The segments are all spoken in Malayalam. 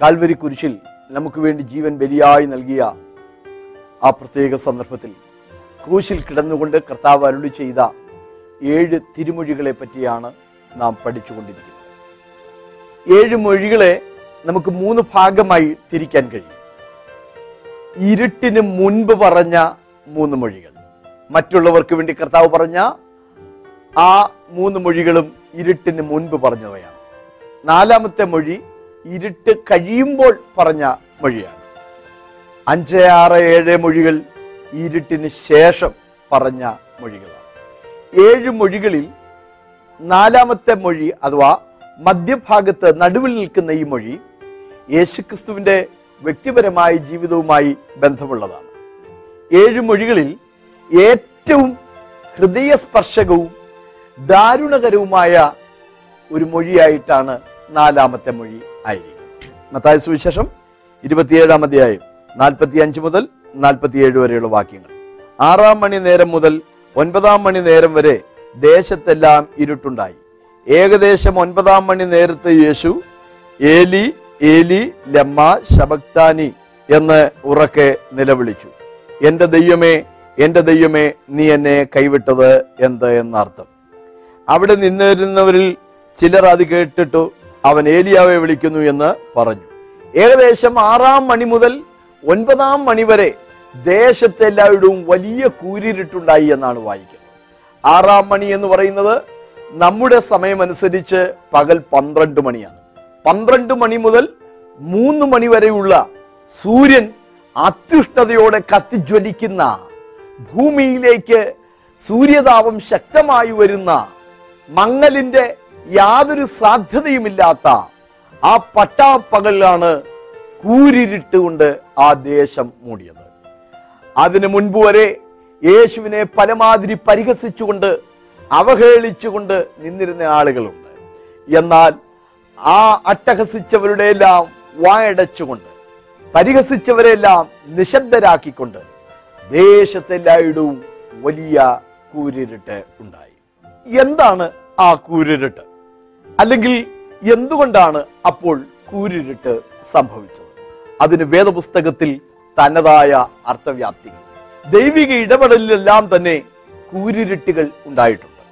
കാൽവരി കുരിശിൽ നമുക്ക് വേണ്ടി ജീവൻ ബലിയായി നൽകിയ ആ പ്രത്യേക സന്ദർഭത്തിൽ ക്രൂശിൽ കിടന്നുകൊണ്ട് കർത്താവ് അരുളി ചെയ്ത ഏഴ് തിരുമൊഴികളെ പറ്റിയാണ് നാം പഠിച്ചുകൊണ്ടിരിക്കുന്നത്. ഏഴ് മൊഴികളെ നമുക്ക് മൂന്ന് ഭാഗമായി തിരിക്കാൻ കഴിയും. ഇരുട്ടിന് മുൻപ് പറഞ്ഞ മൂന്ന് മൊഴികൾ. മറ്റുള്ളവർക്ക് വേണ്ടി കർത്താവ് പറഞ്ഞ ആ മൂന്ന് മൊഴികളും ഇരുട്ടിന് മുൻപ് പറഞ്ഞവയാണ്. നാലാമത്തെ മൊഴി ഇരുട്ട് കഴിയുമ്പോൾ പറഞ്ഞ മൊഴിയാണ്. അഞ്ച് ആറ് ഏഴ് മൊഴികൾ ഇരുട്ടിന് ശേഷം പറഞ്ഞ മൊഴികളാണ്. ഏഴ് മൊഴികളിൽ നാലാമത്തെ മൊഴി അഥവാ മധ്യഭാഗത്ത് നടുവിൽ നിൽക്കുന്ന ഈ മൊഴി യേശുക്രിസ്തുവിന്റെ വ്യക്തിപരമായ ജീവിതവുമായി ബന്ധമുള്ളതാണ്. ഏഴ് മൊഴികളിൽ ഏറ്റവും ഹൃദയസ്പർശകവും ദാരുണകരവുമായ ഒരു മൊഴിയായിട്ടാണ് നാലാമത്തെ മൊഴി ആയിരിക്കുന്നത് മത്തായ സുവിശേഷം ഇരുപത്തിയേഴാം അധ്യായം നാൽപ്പത്തി അഞ്ച് മുതൽ നാൽപ്പത്തിയേഴ് വരെയുള്ള വാക്യങ്ങൾ. ആറാം മണി നേരം മുതൽ ഒൻപതാം മണി നേരം വരെ ദേശത്തെല്ലാം ഇരുട്ടുണ്ടായി. ഏകദേശം ഒൻപതാം മണി നേരത്തെ യേശു ഏലി ഏലി ലമ്മ ശബക്താനി എന്ന് ഉറക്കെ നിലവിളിച്ചു. എന്റെ ദൈവമേ എന്റെ ദൈവമേ നീ എന്നെ കൈവിട്ടത് എന്ത് എന്നർത്ഥം. അവിടെ നിന്നിരുന്നവരിൽ ചിലർ അത് കേട്ടിട്ടു അവൻ ഏലിയാവെ വിളിക്കുന്നു എന്ന് പറഞ്ഞു. ഏകദേശം ആറാം മണി മുതൽ ഒൻപതാം മണി വരെ ദേശത്തെല്ലാവരും വലിയ കൂരിരുട്ടുണ്ടായി എന്നാണ് വായിക്കുന്നത്. ആറാം മണി എന്ന് പറയുന്നത് നമ്മുടെ സമയമനുസരിച്ച് പകൽ പന്ത്രണ്ട് മണിയാണ്. പന്ത്രണ്ട് മണി മുതൽ മൂന്ന് മണി വരെയുള്ള സൂര്യൻ അത്യുഷ്ണതയോടെ കത്തിജ്വലിക്കുന്ന ഭൂമിയിലേക്ക് സൂര്യതാപം ശക്തമായി വരുന്ന മങ്ങലിന്റെ യാതൊരു സാധ്യതയുമില്ലാത്ത ആ പട്ടാപ്പകലിലാണ് കൂരിരുട്ട് കൊണ്ട് ആ ദേശം മൂടിയത്. അതിനു മുൻപ് വരെ യേശുവിനെ പലമാതിരി പരിഹസിച്ചുകൊണ്ട് അവഹേളിച്ചുകൊണ്ട് നിന്നിരുന്ന ആളുകളുണ്ട്. എന്നാൽ ആ അട്ടഹസിച്ചവരുടെ എല്ലാം വായടച്ചുകൊണ്ട് പരിഹസിച്ചവരെല്ലാം നിശബ്ദരാക്കിക്കൊണ്ട് ദേശത്തെല്ലായിടവും വലിയ കൂരിരുട്ട് ഉണ്ടായി. എന്താണ് ആ കൂരിരുട്ട്? അല്ലെങ്കിൽ എന്തുകൊണ്ടാണ് അപ്പോൾ കൂരിരുട്ട് സംഭവിച്ചത്? അതിന് വേദപുസ്തകത്തിൽ തനതായ അർത്ഥവ്യാപ്തി. ദൈവിക ഇടപെടലിലെല്ലാം തന്നെ കൂരിരുട്ടുകൾ ഉണ്ടായിട്ടുണ്ട്.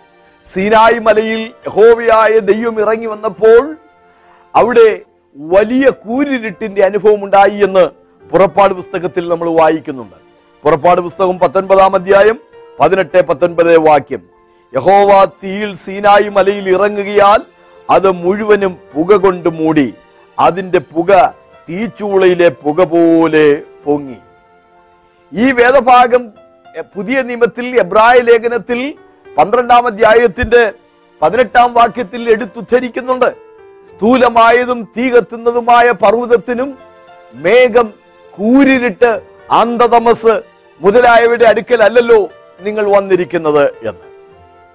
സീനായി മലയിൽ യഹോവയായ ദൈവം ഇറങ്ങി വന്നപ്പോൾ അവിടെ വലിയ കൂരിരുട്ടിന്റെ അനുഭവം ഉണ്ടായി എന്ന് പുറപ്പാട് പുസ്തകത്തിൽ നമ്മൾ വായിക്കുന്നുണ്ട്. പുറപ്പാട് പുസ്തകം പത്തൊൻപതാം അധ്യായം പതിനെട്ട് പത്തൊൻപത് വാക്യം. യഹോവ തീയിൽ സീനായി മലയിൽ ഇറങ്ങുകയാൽ അത് മുഴുവനും പുക കൊണ്ട് മൂടി അതിന്റെ പുക തീച്ചൂളയിലെ പുക പോലെ പൊങ്ങി. ഈ വേദഭാഗം പുതിയ നിയമത്തിൽ എബ്രായ ലേഖനത്തിൽ പന്ത്രണ്ടാം അധ്യായത്തിന്റെ പതിനെട്ടാം വാക്യത്തിൽ എടുത്തുദ്ധരിക്കുന്നുണ്ട്. സ്ഥൂലമായതും തീ കത്തുന്നതുമായ പർവതത്തിനും മേഘം കൂരിരുട്ട് അന്ധതമസ് മുതലായവയുടെ അടുക്കൽ അല്ലല്ലോ നിങ്ങൾ വന്നിരിക്കുന്നത് എന്ന്.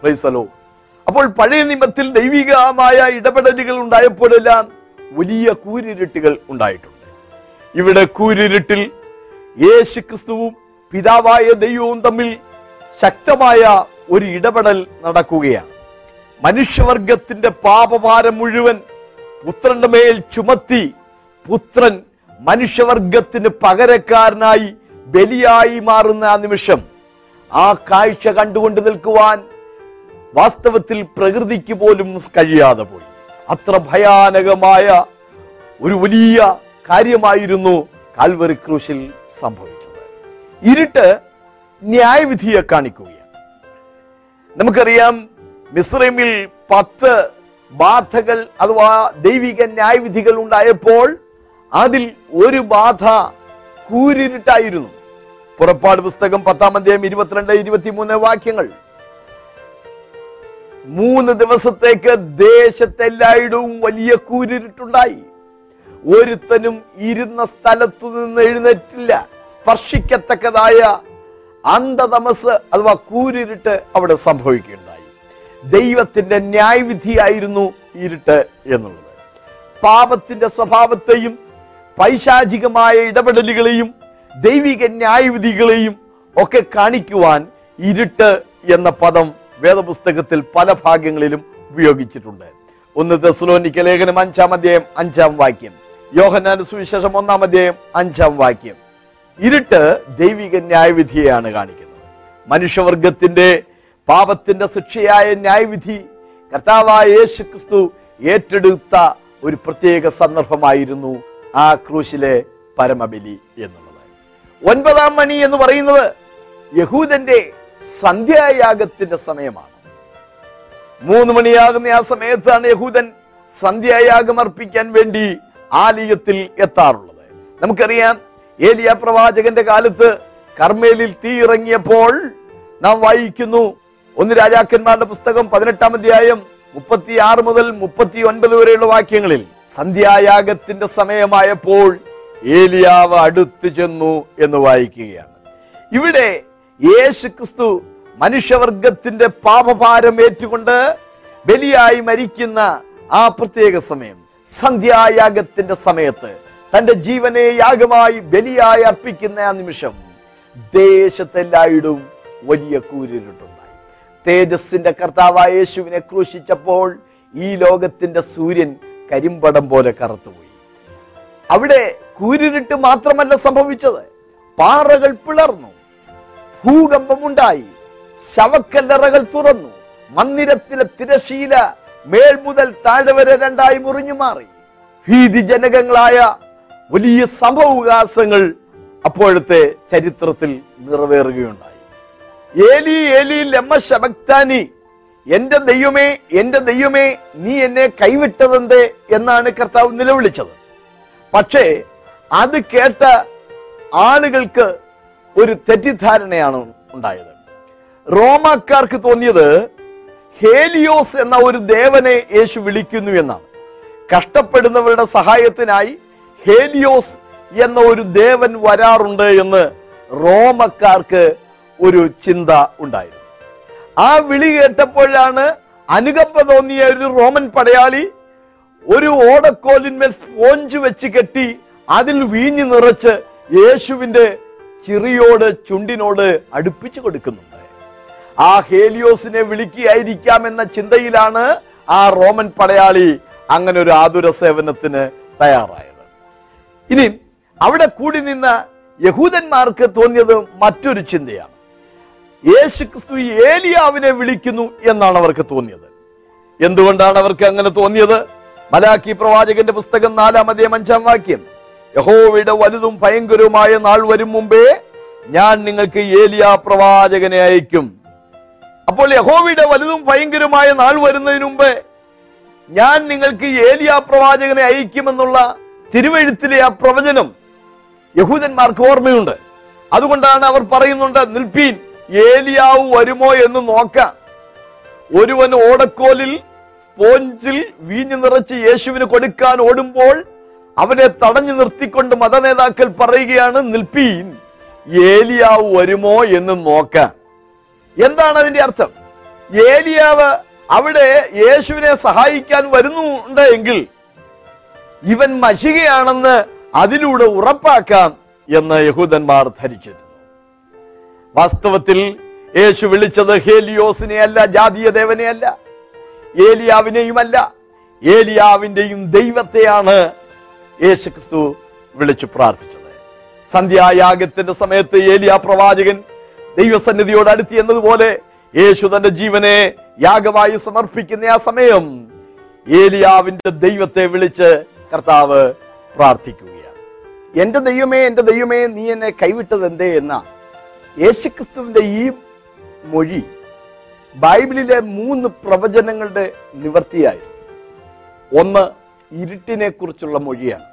പ്രൈസലോ അപ്പോൾ പഴയ നിയമത്തിൽ ദൈവികമായ ഇടപെടലുകൾ ഉണ്ടായപ്പോഴെല്ലാം വലിയ കൂരിരുട്ടുകൾ ഉണ്ടായിട്ടുണ്ട്. ഇവിടെ കൂരിരുട്ടിൽ യേശു ക്രിസ്തുവും പിതാവായ ദൈവവും തമ്മിൽ ശക്തമായ ഒരു ഇടപെടൽ നടക്കുകയാണ്. മനുഷ്യവർഗത്തിന്റെ പാപഭാരം മുഴുവൻ പുത്രന്റെ മേൽ ചുമത്തി പുത്രൻ മനുഷ്യവർഗത്തിന് പകരക്കാരനായി ബലിയായി മാറുന്ന ആ നിമിഷം ആ കാഴ്ച കണ്ടുകൊണ്ട് നിൽക്കുവാൻ വാസ്തവത്തിൽ പ്രകൃതിക്ക് പോലും കഴിയാതെ പോയി. അത്ര ഭയാനകമായ ഒരു വലിയ കാര്യമായിരുന്നു കാൽവറി ക്രൂശിൽ സംഭവിച്ചത്. ഇരുട്ട് ന്യായവിധിയെ കാണിക്കുകയാണ്. നമുക്കറിയാം മിസ്രൈമിൽ പത്ത് ബാധകൾ അഥവാ ദൈവിക ന്യായവിധികൾ ഉണ്ടായപ്പോൾ അതിൽ ഒരു ബാധ കൂരിരുട്ടായിരുന്നു. പുറപ്പാട് പുസ്തകം പത്താം അധ്യായം ഇരുപത്തിരണ്ട് ഇരുപത്തിമൂന്ന് വാക്യങ്ങൾ. മൂന്ന് ദിവസത്തേക്ക് ദേശത്തെല്ലായിടവും വലിയ കൂരിരുട്ടുണ്ടായി. ഒരുത്തനും ഇരുന്ന സ്ഥലത്തു നിന്ന് എഴുന്നേറ്റില്ല. സ്പർശിക്കത്തക്കതായ അന്ധതമസ് അഥവാ കൂരിരുട്ട് അവിടെ സംഭവിക്കുകയുണ്ടായി. ദൈവത്തിന്റെ ന്യായവിധിയായിരുന്നു ഇരുട്ട് എന്നുള്ളത്. പാപത്തിന്റെ സ്വഭാവത്തെയും പൈശാചികമായ ഇടപെടലുകളെയും ദൈവിക ന്യായവിധികളെയും ഒക്കെ കാണിക്കുവാൻ ഇരുട്ട് എന്ന പദം വേദപുസ്തകത്തിൽ പല ഭാഗങ്ങളിലും ഉപയോഗിച്ചിട്ടുണ്ട്. ഒന്ന് തെസ്ലോനിക്ക ലേഖനം അഞ്ചാം അധ്യായം അഞ്ചാം വാക്യം. യോഹന്നാന്റെ സുവിശേഷം ഒന്നാം അധ്യായം അഞ്ചാം വാക്യം. ഇരുട്ട് ദൈവിക ന്യായവിധിയെയാണ് കാണിക്കുന്നത്. മനുഷ്യവർഗത്തിന്റെ പാപത്തിന്റെ ശിക്ഷയായ ന്യായവിധി കർത്താവായ യേശു ക്രിസ്തു ഏറ്റെടുത്ത ഒരു പ്രത്യേക സന്ദർഭമായിരുന്നു ആ ക്രൂശിലെ പരമബലി എന്നുള്ളത്. ഒൻപതാം മണി എന്ന് പറയുന്നത് യഹൂദന്റെ സന്ധ്യായാഗത്തിന്റെ സമയമാണ്. മൂന്ന് മണിയാകുന്ന ആ സമയത്താണ് യഹൂദൻ സന്ധ്യായാഗം അർപ്പിക്കാൻ വേണ്ടി ആലയത്തിൽ എത്താറുള്ളത്. നമുക്കറിയാം ഏലിയ പ്രവാചകന്റെ കാലത്ത് കർമ്മേലിൽ തീ ഇറങ്ങിയപ്പോൾ നാം വായിക്കുന്നു ഒന്ന് രാജാക്കന്മാരുടെ പുസ്തകം പതിനെട്ടാം അധ്യായം മുപ്പത്തി ആറ് മുതൽ മുപ്പത്തി ഒൻപത് വരെയുള്ള വാക്യങ്ങളിൽ സന്ധ്യായാഗത്തിന്റെ സമയമായപ്പോൾ ഏലിയാവ് അടുത്തു ചെന്നു എന്ന് വായിക്കുകയാണ്. ഇവിടെ യേശു ക്രിസ്തു മനുഷ്യവർഗത്തിന്റെ പാപഭാരം ഏറ്റുകൊണ്ട് ബലിയായി മരിക്കുന്ന ആ പ്രത്യേക സമയം സന്ധ്യായാഗത്തിന്റെ സമയത്ത് തന്റെ ജീവനെ യാഗമായി ബലിയായി അർപ്പിക്കുന്ന ആ നിമിഷം ദേശത്തെല്ലായിടും വലിയ കൂരിരുട്ടുണ്ടായി. തേജസ്സിന്റെ കർത്താവായ യേശുവിനെ ക്രൂശിച്ചപ്പോൾ ഈ ലോകത്തിന്റെ സൂര്യൻ കരിമ്പടം പോലെ കറുത്തുപോയി. അവിടെ കൂരിരുട്ട് മാത്രമല്ല സംഭവിച്ചത്. പാറകൾ പിളർന്നു. ഭൂകമ്പമുണ്ടായി. ശവക്കല്ലറകൾ തുറന്നു. മന്ദിരത്തിലെ തിരശീല മേൽ മുതൽ താഴെ വരെ രണ്ടായി മുറിഞ്ഞു മാറി. ഭീതിജനകങ്ങളായ വലിയ സംഭവവികാസങ്ങൾ അപ്പോഴത്തെ ചരിത്രത്തിൽ നിറവേറുകയുണ്ടായി. ഏലി ഏലി ലമ്മ ശബക്താനി എന്റെ ദൈവമേ എന്റെ ദൈവമേ നീ എന്നെ കൈവിട്ടതെന്തേ? എന്നാണ് കർത്താവ് നിലവിളിച്ചത്. പക്ഷേ അത് കേട്ട ആളുകൾക്ക് ഒരു തെറ്റിദ്ധാരണയാണ് ഉണ്ടായത്. റോമാക്കാർക്ക് തോന്നിയത് ഹേലിയോസ് എന്ന ഒരു ദേവനെ യേശു വിളിക്കുന്നു എന്നാണ്. കഷ്ടപ്പെടുന്നവരുടെ സഹായത്തിനായി ഹേലിയോസ് എന്ന ഒരു ദേവൻ വരാറുണ്ട് എന്ന് റോമക്കാർക്ക് ഒരു ചിന്ത ഉണ്ടായിരുന്നു. ആ വിളി കേട്ടപ്പോഴാണ് അനുകമ്പ തോന്നിയ ഒരു റോമൻ പടയാളി ഒരു ഓടക്കോലിന്മേൽ സ്പോഞ്ച് വെച്ച് കെട്ടി അതിൽ വീഞ്ഞു നിറച്ച് യേശുവിന്റെ ചിറിയോട് ചുണ്ടിനോട് അടുപ്പിച്ചു കൊടുക്കുന്നുണ്ട്. ആ ഹേലിയോസിനെ വിളിക്കുകയായിരിക്കാം എന്ന ചിന്തയിലാണ് ആ റോമൻ പടയാളി അങ്ങനെ ഒരു ആതുര സേവനത്തിന് തയ്യാറായത്. ഇനി അവിടെ കൂടി നിന്ന യഹൂദന്മാർക്ക് തോന്നിയത് മറ്റൊരു ചിന്തയാണ്. യേശു ക്രിസ്തു ഏലിയാവിനെ വിളിക്കുന്നു എന്നാണ് അവർക്ക് തോന്നിയത്. എന്തുകൊണ്ടാണ് അവർക്ക് അങ്ങനെ തോന്നിയത്? മലാക്കി പ്രവാചകന്റെ പുസ്തകം നാലാം അഞ്ചാം വാക്യം. യഹോവയുടെ വലുതും ഭയങ്കരവുമായ നാൾ വരും മുമ്പേ ഞാൻ നിങ്ങൾക്ക് ഏലിയ പ്രവാചകനെ അയക്കും. അപ്പോൾ യഹോവയുടെ വലുതും ഭയങ്കരമായ നാൾ വരുന്നതിന് മുമ്പ് ഞാൻ നിങ്ങൾക്ക് ഏലിയ പ്രവാചകനെ അയക്കുമെന്നുള്ള തിരുവഴുത്തിലെ ആ പ്രവചനം യഹൂദന്മാർക്ക് ഓർമ്മയുണ്ട്. അതുകൊണ്ടാണ് അവർ പറയുന്നുണ്ട് നിൽപ്പീൻ ഏലിയാവ് വരുമോ എന്ന് നോക്കാം. ഒരുവൻ ഓടക്കോലിൽ സ്പോഞ്ചിൽ വീഞ്ഞു നിറച്ച് യേശുവിന് കൊടുക്കാൻ ഓടുമ്പോൾ അവനെ തടഞ്ഞു നിർത്തിക്കൊണ്ട് മതനേതാക്കൾ പറയുകയാണ് നിൽപ്പീൻ ഏലിയാവ് വരുമോ എന്ന് നോക്ക. എന്താണ് അതിന്റെ അർത്ഥം? ഏലിയാവ് അവിടെ യേശുവിനെ സഹായിക്കാൻ വരുന്നുണ്ട് എങ്കിൽ ഇവൻ മഷികയാണെന്ന് അതിലൂടെ ഉറപ്പാക്കാം എന്ന് യഹൂദന്മാർ ധരിച്ചിരുന്നു. വാസ്തവത്തിൽ യേശു വിളിച്ചത് ഹേലിയോസിനെ അല്ല ജാതീയ ദേവനെയല്ല ഏലിയാവിനെയുമല്ല. ഏലിയാവിന്റെയും ദൈവത്തെയാണ് യേശു ക്രിസ്തു വിളിച്ചു പ്രാർത്ഥിച്ചത് സന്ധ്യായാഗത്തിന്റെ സമയത്ത് ഏലിയ പ്രവാചകൻ ദൈവസന്നിധിയോട് അടുത്തി എന്നതുപോലെ യേശു തന്റെ ജീവനെ യാഗമായി സമർപ്പിക്കുന്ന ആ സമയം ഏലിയാവിന്റെ ദൈവത്തെ വിളിച്ച് കർത്താവ് പ്രാർത്ഥിക്കുകയാണ്. എന്റെ ദൈവമേ എന്റെ ദൈവമേ നീ എന്നെ കൈവിട്ടത് എന്തേ? എന്ന യേശുക്രിസ്തുവിന്റെ ഈ മൊഴി ബൈബിളിലെ മൂന്ന് പ്രവചനങ്ങളുടെ നിവർത്തിയായിരുന്നു. ഒന്ന് ഇരുട്ടിനെ കുറിച്ചുള്ള മൊഴിയാണ്.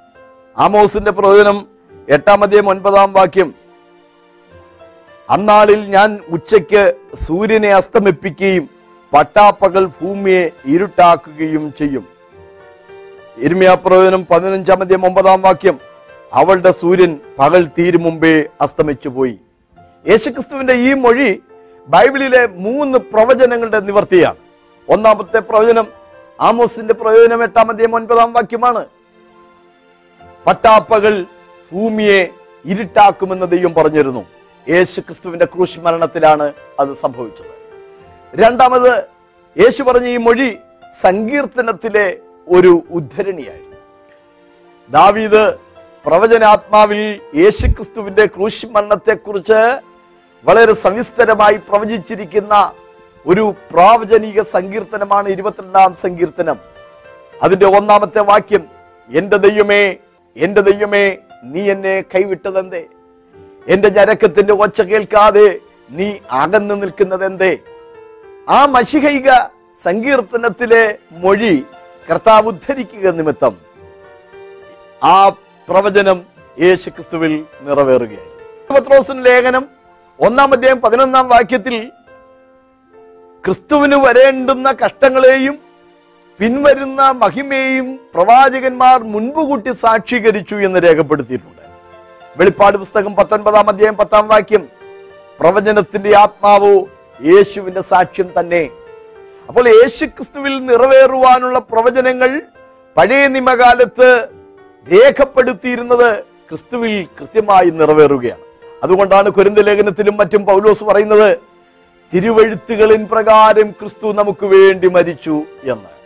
ആമോസിന്റെ പ്രവചനം എട്ടാമതേ ഒൻപതാം വാക്യം. അന്നാളിൽ ഞാൻ ഉച്ചയ്ക്ക് സൂര്യനെ അസ്തമിപ്പിക്കുകയും പട്ടാപ്പകൽ ഭൂമിയെ ഇരുട്ടാക്കുകയും ചെയ്യും. ഇർമ്യാപ്രവചനം പതിനഞ്ചാം അധ്യായം ഒമ്പതാം വാക്യം. അവളുടെ സൂര്യൻ പകൽ തീരു മുമ്പേ അസ്തമിച്ചു പോയി. യേശുക്രിസ്തുവിന്റെ ഈ മൊഴി ബൈബിളിലെ മൂന്ന് പ്രവചനങ്ങളുടെ നിവർത്തിയാണ്. ഒന്നാമത്തെ പ്രവചനം ആമോസിന്റെ പ്രവചനം എട്ടാം അധ്യായം ഒൻപതാം വാക്യമാണ്. പട്ടാപ്പകൽ ഭൂമിയെ ഇരുട്ടാക്കുമെന്ന് ദൈവം പറഞ്ഞിരുന്നു. യേശു ക്രിസ്തുവിന്റെ ക്രൂശ് മരണത്തിലാണ് അത് സംഭവിച്ചത്. രണ്ടാമത് യേശു പറഞ്ഞ ഈ മൊഴി സങ്കീർത്തനത്തിലെ ഒരു ഉദ്ധരണിയായിരുന്നു. ദാവീദ് പ്രവചനാത്മാവിൽ യേശുക്രിസ്തുവിന്റെ ക്രൂശ് മരണത്തെക്കുറിച്ച് വളരെ സവിസ്തരമായി പ്രവചിച്ചിരിക്കുന്ന ഒരു പ്രാവചനിക സങ്കീർത്തനമാണ് ഇരുപത്തിരണ്ടാം സങ്കീർത്തനം. അതിന്റെ ഒന്നാമത്തെ വാക്യം എന്റെ ദൈവമേ എന്റെ ദൈവമേ നീ എന്നെ കൈവിട്ടതെന്തേ? എന്റെ ഞരക്കത്തിന്റെ ഒച്ച കേൾക്കാതെ നീ അകന്നു നിൽക്കുന്നതെന്തേ? ആ മഷിഹൈക സങ്കീർത്തനത്തിലെ മൊഴി കർത്താവ് ഉദ്ധരിക്കുക നിമിത്തം ആ പ്രവചനം യേശു ക്രിസ്തുവിൽ പത്രോസിന്റെ ലേഖനം ഒന്നാം അധ്യായം പതിനൊന്നാം വാക്യത്തിൽ ക്രിസ്തുവിന് വരേണ്ടുന്ന കഷ്ടങ്ങളെയും പിൻവരുന്ന മഹിമയും പ്രവാചകന്മാർ മുൻപ് കൂട്ടി സാക്ഷീകരിച്ചു എന്ന് രേഖപ്പെടുത്തിയിട്ടുണ്ട്. വെളിപ്പാട് പുസ്തകം പത്തൊൻപതാം അധ്യായം പത്താം വാക്യം. പ്രവചനത്തിന്റെ ആത്മാവോ യേശുവിന്റെ സാക്ഷ്യം തന്നെ. അപ്പോൾ യേശു ക്രിസ്തുവിൽ നിറവേറുവാനുള്ള പ്രവചനങ്ങൾ പഴയ നിമകാലത്ത് രേഖപ്പെടുത്തിയിരുന്നത് ക്രിസ്തുവിൽ കൃത്യമായി നിറവേറുകയാണ്. അതുകൊണ്ടാണ് കുരുന്ത ലേഖനത്തിലും മറ്റും പൗലോസ് പറയുന്നത് തിരുവഴുത്തുകളിൻ പ്രകാരം ക്രിസ്തു നമുക്ക് വേണ്ടി മരിച്ചു എന്ന്.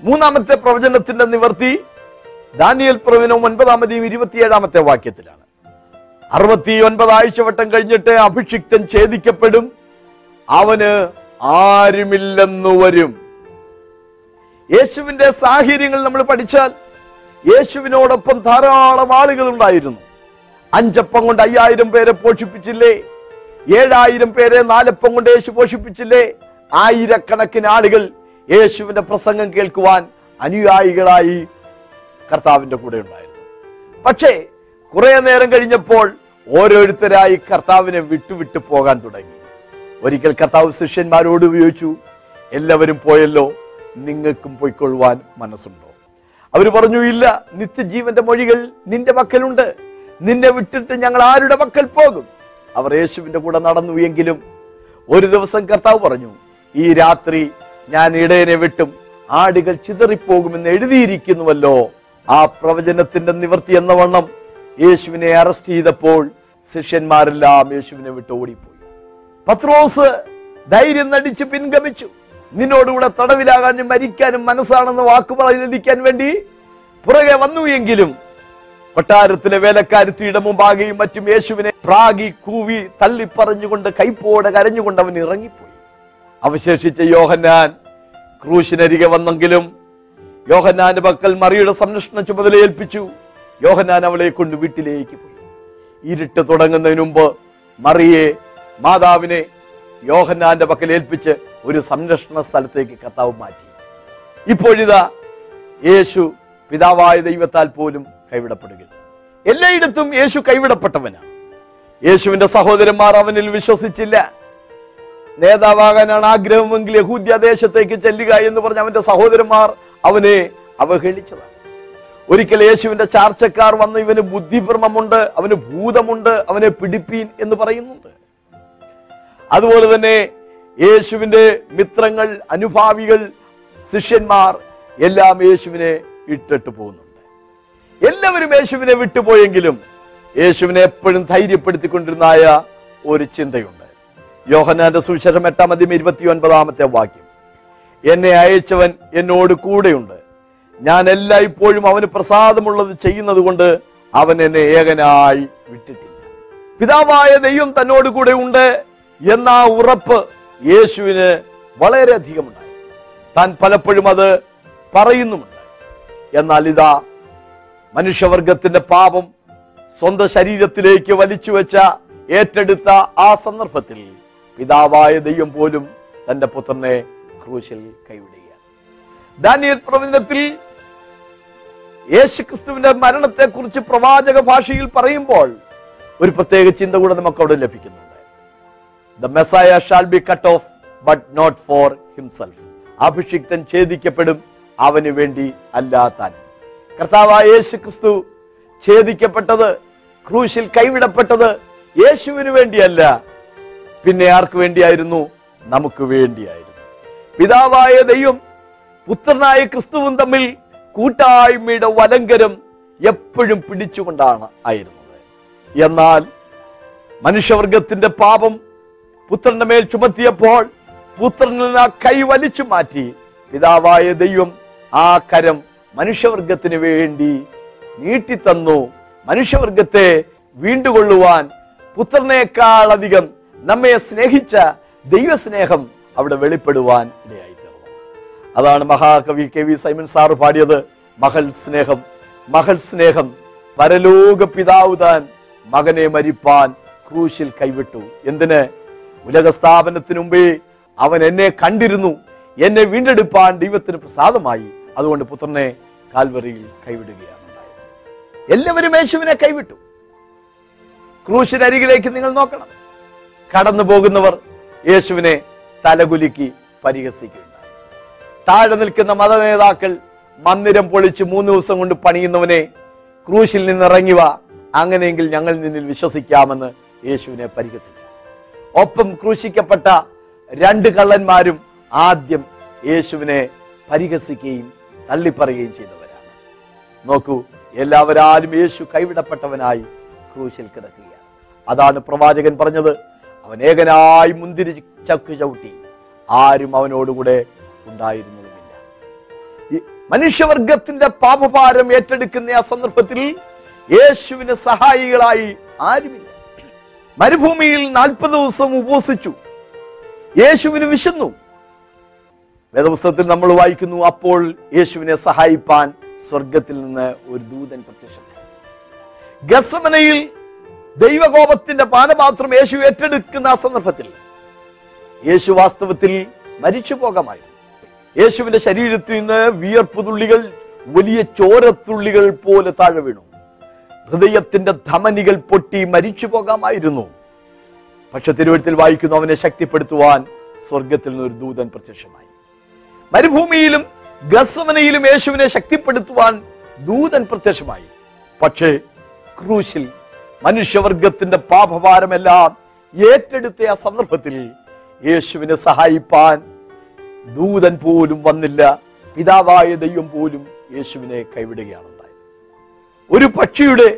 മൂന്നാമത്തെ പ്രവചനത്തിന്റെ നിവർത്തി ദാനിയൽ പ്രവചനം ഒൻപതാമതെയും ഇരുപത്തിയേഴാമത്തെ വാക്യത്തിലാണ്. അറുപത്തി ഒൻപത് ആഴ്ചവട്ടം കഴിഞ്ഞിട്ട് അഭിഷിക്തൻ ഛേദിക്കപ്പെടും. അവന് ആരുമില്ലെന്നു വരും. യേശുവിന്റെ സാഹചര്യങ്ങൾ നമ്മൾ പഠിച്ചാൽ യേശുവിനോടൊപ്പം ധാരാളം ആളുകൾ ഉണ്ടായിരുന്നു. അഞ്ചപ്പം കൊണ്ട് അയ്യായിരം പേരെ പോഷിപ്പിച്ചില്ലേ? ഏഴായിരം പേരെ നാലപ്പം കൊണ്ട് യേശു പോഷിപ്പിച്ചില്ലേ? ആയിരക്കണക്കിന് ആളുകൾ യേശുവിന്റെ പ്രസംഗം കേൾക്കുവാൻ അനുയായികളായി കർത്താവിന്റെ കൂടെ ഉണ്ടായിരുന്നു. പക്ഷേ കുറേ നേരം കഴിഞ്ഞപ്പോൾ ഓരോരുത്തരായി കർത്താവിനെ വിട്ടുവിട്ട് പോകാൻ തുടങ്ങി. ഒരിക്കൽ കർത്താവ് ശിഷ്യന്മാരോട് ഉപയോഗിച്ചു എല്ലാവരും പോയല്ലോ? നിങ്ങൾക്കും പോയിക്കൊള്ളുവാൻ മനസ്സുണ്ടോ? അവർ പറഞ്ഞു ഇല്ല നിത്യജീവന്റെ മൊഴികൾ നിന്റെ പക്കലുണ്ട്. നിന്നെ വിട്ടിട്ട് ഞങ്ങൾ ആരുടെ പക്കൽ പോകും? അവർ യേശുവിന്റെ കൂടെ നടന്നു എങ്കിലും ഒരു ദിവസം കർത്താവ് പറഞ്ഞു ഈ രാത്രി ഞാൻ ഇടയനെ വിട്ടും. ആടുകൾ ചിതറിപ്പോകുമെന്ന് എഴുതിയിരിക്കുന്നുവല്ലോ. ആ പ്രവചനത്തിന്റെ നിവർത്തി എന്ന വണ്ണം യേശുവിനെ അറസ്റ്റ് ചെയ്തപ്പോൾ ശിഷ്യന്മാരെല്ലാം യേശുവിനെ വിട്ട് ഓടിപ്പോയി. പത്രോസ് ധൈര്യം നടിച്ച് പിൻഗമിച്ചു. നിന്നോടുകൂടെ തടവിലാകാനും മരിക്കാനും മനസ്സാണെന്ന് വാക്ക് പറഞ്ഞിരിക്കാൻ വേണ്ടി പുറകെ വന്നു എങ്കിലും കൊട്ടാരത്തിലെ വേലക്കാരുത്തിയുടെ മുമ്പാകെയും മറ്റും യേശുവിനെ പ്രാഗി കൂവി തള്ളിപ്പറഞ്ഞുകൊണ്ട് കൈപ്പോടെ കരഞ്ഞുകൊണ്ട് അവൻ ഇറങ്ങിപ്പോയി. അവശേഷിച്ച യോഹന്നാൻ ക്രൂശിനരികെ വന്നെങ്കിലും യോഹന്നാന്റെ പക്കൽ മറിയുടെ സംരക്ഷണ ചുമതല ഏൽപ്പിച്ചു. യോഹന്നാൻ അവളെ കൊണ്ട് വീട്ടിലേക്ക് പോയി. ഇരുട്ട് തുടങ്ങുന്നതിന് മുമ്പ് മറിയെ മാതാവിനെ യോഹന്നാന്റെ പക്കൽ ഏൽപ്പിച്ച് ഒരു സംരക്ഷണ സ്ഥലത്തേക്ക് കർത്താവ് മാറ്റി. ഇപ്പോഴിതാ യേശു പിതാവായ ദൈവത്താൽ പോലും കൈവിടപ്പെടുകയാണ്. എല്ലായിടത്തും യേശു കൈവിടപ്പെട്ടവനാണ്. യേശുവിന്റെ സഹോദരന്മാർ അവനിൽ വിശ്വസിച്ചില്ല. നേതാവാകാനാണ് ആഗ്രഹമെങ്കിൽ യഹൂദ്യ ദേശത്തേക്ക് ചെല്ലുക എന്ന് പറഞ്ഞ് അവന്റെ സഹോദരന്മാർ അവനെ അവഹേളിച്ചതാണ്. ഒരിക്കൽ യേശുവിന്റെ ചാർച്ചക്കാർ വന്ന് ഇവന് ബുദ്ധിഭ്രമമുണ്ട് അവന് ഭൂതമുണ്ട് അവനെ പിടിപ്പീൻ എന്ന് പറയുന്നുണ്ട്. അതുപോലെ തന്നെ യേശുവിന്റെ മിത്രങ്ങൾ അനുഭാവികൾ ശിഷ്യന്മാർ എല്ലാം യേശുവിനെ ഇട്ടിട്ട് പോകുന്നുണ്ട്. എല്ലാവരും യേശുവിനെ വിട്ടുപോയെങ്കിലും യേശുവിനെ എപ്പോഴും ധൈര്യപ്പെടുത്തിക്കൊണ്ടിരുന്നായ ഒരു ചിന്തയുണ്ട്. യോഹന്നാന്റെ സുവിശേഷം എട്ടാം അധ്യം ഇരുപത്തി ഒൻപതാമത്തെ വാക്യം. എന്നെ അയച്ചവൻ എന്നോട് കൂടെയുണ്ട്. ഞാൻ എല്ലായ്പ്പോഴും അവന് പ്രസാദമുള്ളത് ചെയ്യുന്നത് കൊണ്ട് അവൻ എന്നെ ഏകനായി വിട്ടിട്ടില്ല. പിതാവായ ദൈവം തന്നോട് കൂടെ ഉണ്ട് എന്ന ഉറപ്പ് യേശുവിന് വളരെയധികമുണ്ടായി താൻ പലപ്പോഴും അത് പറയുന്നുമുണ്ട്. എന്നാൽ ഇതാ മനുഷ്യവർഗത്തിന്റെ പാപം സ്വന്തം ശരീരത്തിലേക്ക് വലിച്ചു വെച്ച ഏറ്റെടുത്ത ആ സന്ദർഭത്തിൽ പിതാവായ ദൈവം പോലും തന്റെ പുത്രനെ ക്രൂശിൽ കൈവിടുകയാണ്. ദാനിയൽ പ്രവചനത്തിൽ യേശുക്രിസ്തുവിന്റെ മരണത്തെക്കുറിച്ച് പ്രവാചക ഭാഷയിൽ പറയുമ്പോൾ ഒരു പ്രത്യേക ചിന്ത കൂടെ നമുക്ക് അവിടെ ലഭിക്കുന്നുണ്ട്. The Messiah shall be cut off but not for himself അഭിഷിക്തൻ ഛേദിക്കപ്പെടും അവന് വേണ്ടി അല്ലാത്താൻ കർത്താവായ യേശു ക്രിസ്തു ഛേദിക്കപ്പെട്ടത് ക്രൂശിൽ കൈവിടപ്പെട്ടത് യേശുവിന് വേണ്ടിയല്ല പിന്നെ ആർക്ക് വേണ്ടിയായിരുന്നു? നമുക്ക് വേണ്ടിയായിരുന്നു. പിതാവായ ദൈവം പുത്രനായ ക്രിസ്തുവും തമ്മിൽ കൂട്ടായ്മയുടെ വലങ്കരം എപ്പോഴും പിടിച്ചുകൊണ്ടാണ് ആയിരുന്നത്. എന്നാൽ മനുഷ്യവർഗത്തിന്റെ പാപം പുത്രന്റെ മേൽ ചുമത്തിയപ്പോൾ പുത്രനിൽ ആ കൈ വലിച്ചു മാറ്റി പിതാവായ ദൈവം ആ കരം മനുഷ്യവർഗത്തിന് വേണ്ടി നീട്ടിത്തന്നു. മനുഷ്യവർഗത്തെ വീണ്ടുകൊള്ളുവാൻ പുത്രനേക്കാൾ അധികം നമ്മെ സ്നേഹിച്ച ദൈവസ്നേഹം അവിടെ വെളിപ്പെടുവാൻ ഇടയായി തീർന്നു അതാണ് മഹാകവി കെ വി സൈമൻ സാറ് പാടിയത് മഹൽ സ്നേഹം മഹൽ സ്നേഹം പരലോക പിതാവ് താൻ മകനെ മരിപ്പാൻ ക്രൂശിൽ കൈവിട്ടു. എന്തിന്? ഉലക സ്ഥാപനത്തിനു മുമ്പേ അവൻ എന്നെ കണ്ടിരുന്നു എന്നെ വീണ്ടെടുപ്പാൻ ദൈവത്തിന് പ്രസാദമായി. അതുകൊണ്ട് പുത്രനെ കാൽവറിയിൽ കൈവിടുകയാണ് എല്ലാവരും യേശുവിനെ കൈവിട്ടു. ക്രൂശിനരികിലേക്ക് നിങ്ങൾ നോക്കണം. കടന്നു പോകുന്നവർ യേശുവിനെ തലകുലുക്കി പരിഹസിക്കുകയുണ്ടായി. താഴെ നിൽക്കുന്ന മതനേതാക്കൾ മന്ദിരം പൊളിച്ച് മൂന്ന് ദിവസം കൊണ്ട് പണിയുന്നവനെ ക്രൂശിൽ നിന്ന് ഇറങ്ങിവ അങ്ങനെയെങ്കിൽ ഞങ്ങൾ നിന്നിൽ വിശ്വസിക്കാമെന്ന് യേശുവിനെ പരിഹസിച്ചു. ഒപ്പം ക്രൂശിക്കപ്പെട്ട രണ്ട് കള്ളന്മാരും ആദ്യം യേശുവിനെ പരിഹസിക്കുകയും തള്ളിപ്പറയുകയും ചെയ്തവരാണ്. നോക്കൂ എല്ലാവരാലും യേശു കൈവിടപ്പെട്ടവനായി ക്രൂശിൽ കിടക്കുകയാണ്. അതാണ് പ്രവാചകൻ പറഞ്ഞത്. അവൻ ഏകനായി മുന്തിരി ചക്ക് ചവിട്ടി. ആരും അവനോടുകൂടെ ഉണ്ടായിരുന്നതുമില്ല. ഈ മനുഷ്യവർഗത്തിന്റെ പാപഭാരം ഏറ്റെടുക്കുന്ന ആ സന്ദർഭത്തിൽ യേശുവിന് സഹായികളായി ആരുമില്ല. മരുഭൂമിയിൽ നാൽപ്പത് ദിവസം ഉപവസിച്ചു. യേശുവിന് വിശന്നു. വേദപുസ്തകത്തിൽ നമ്മൾ വായിക്കുന്നു അപ്പോൾ യേശുവിനെ സഹായിപ്പാൻ സ്വർഗത്തിൽ നിന്ന് ഒരു ദൂതൻ പ്രത്യക്ഷമായി ഗസമനയിൽ ദൈവകോപത്തിന്റെ പാനപാത്രം യേശു ഏറ്റെടുക്കുന്ന ആ സന്ദർഭത്തിൽ യേശു വാസ്തവത്തിൽ മരിച്ചു പോകാമായിരുന്നു. യേശുവിന്റെ ശരീരത്തിൽ നിന്ന് വിയർപ്പ് തുള്ളികൾ വലിയ ചോരത്തുള്ളികൾ പോലെ താഴെ വീണു. ഹൃദയത്തിന്റെ ധമനികൾ പൊട്ടി മരിച്ചു പോകാമായിരുന്നു. പക്ഷെ തിരുവഴുത്തിൽ വായിക്കുന്നു അവനെ ശക്തിപ്പെടുത്തുവാൻ സ്വർഗത്തിൽ നിന്ന് ഒരു ദൂതൻ പ്രത്യക്ഷമായി. മരുഭൂമിയിലും ഗസവനയിലും യേശുവിനെ ശക്തിപ്പെടുത്തുവാൻ ദൂതൻ പ്രത്യക്ഷമായി. പക്ഷേ ക്രൂശിൽ മനുഷ്യവർഗത്തിന്റെ പാപഭാരമെല്ലാം ഏറ്റെടുത്ത ആ സന്ദർഭത്തിൽ യേശുവിനെ സഹായിപ്പാൻ ദൂതൻ പോലും വന്നില്ല പിതാവായ ദൈവം പോലും യേശുവിനെ കൈവിടുകയാണ് ഉണ്ടായത് ഒരു പക്ഷിയുടെ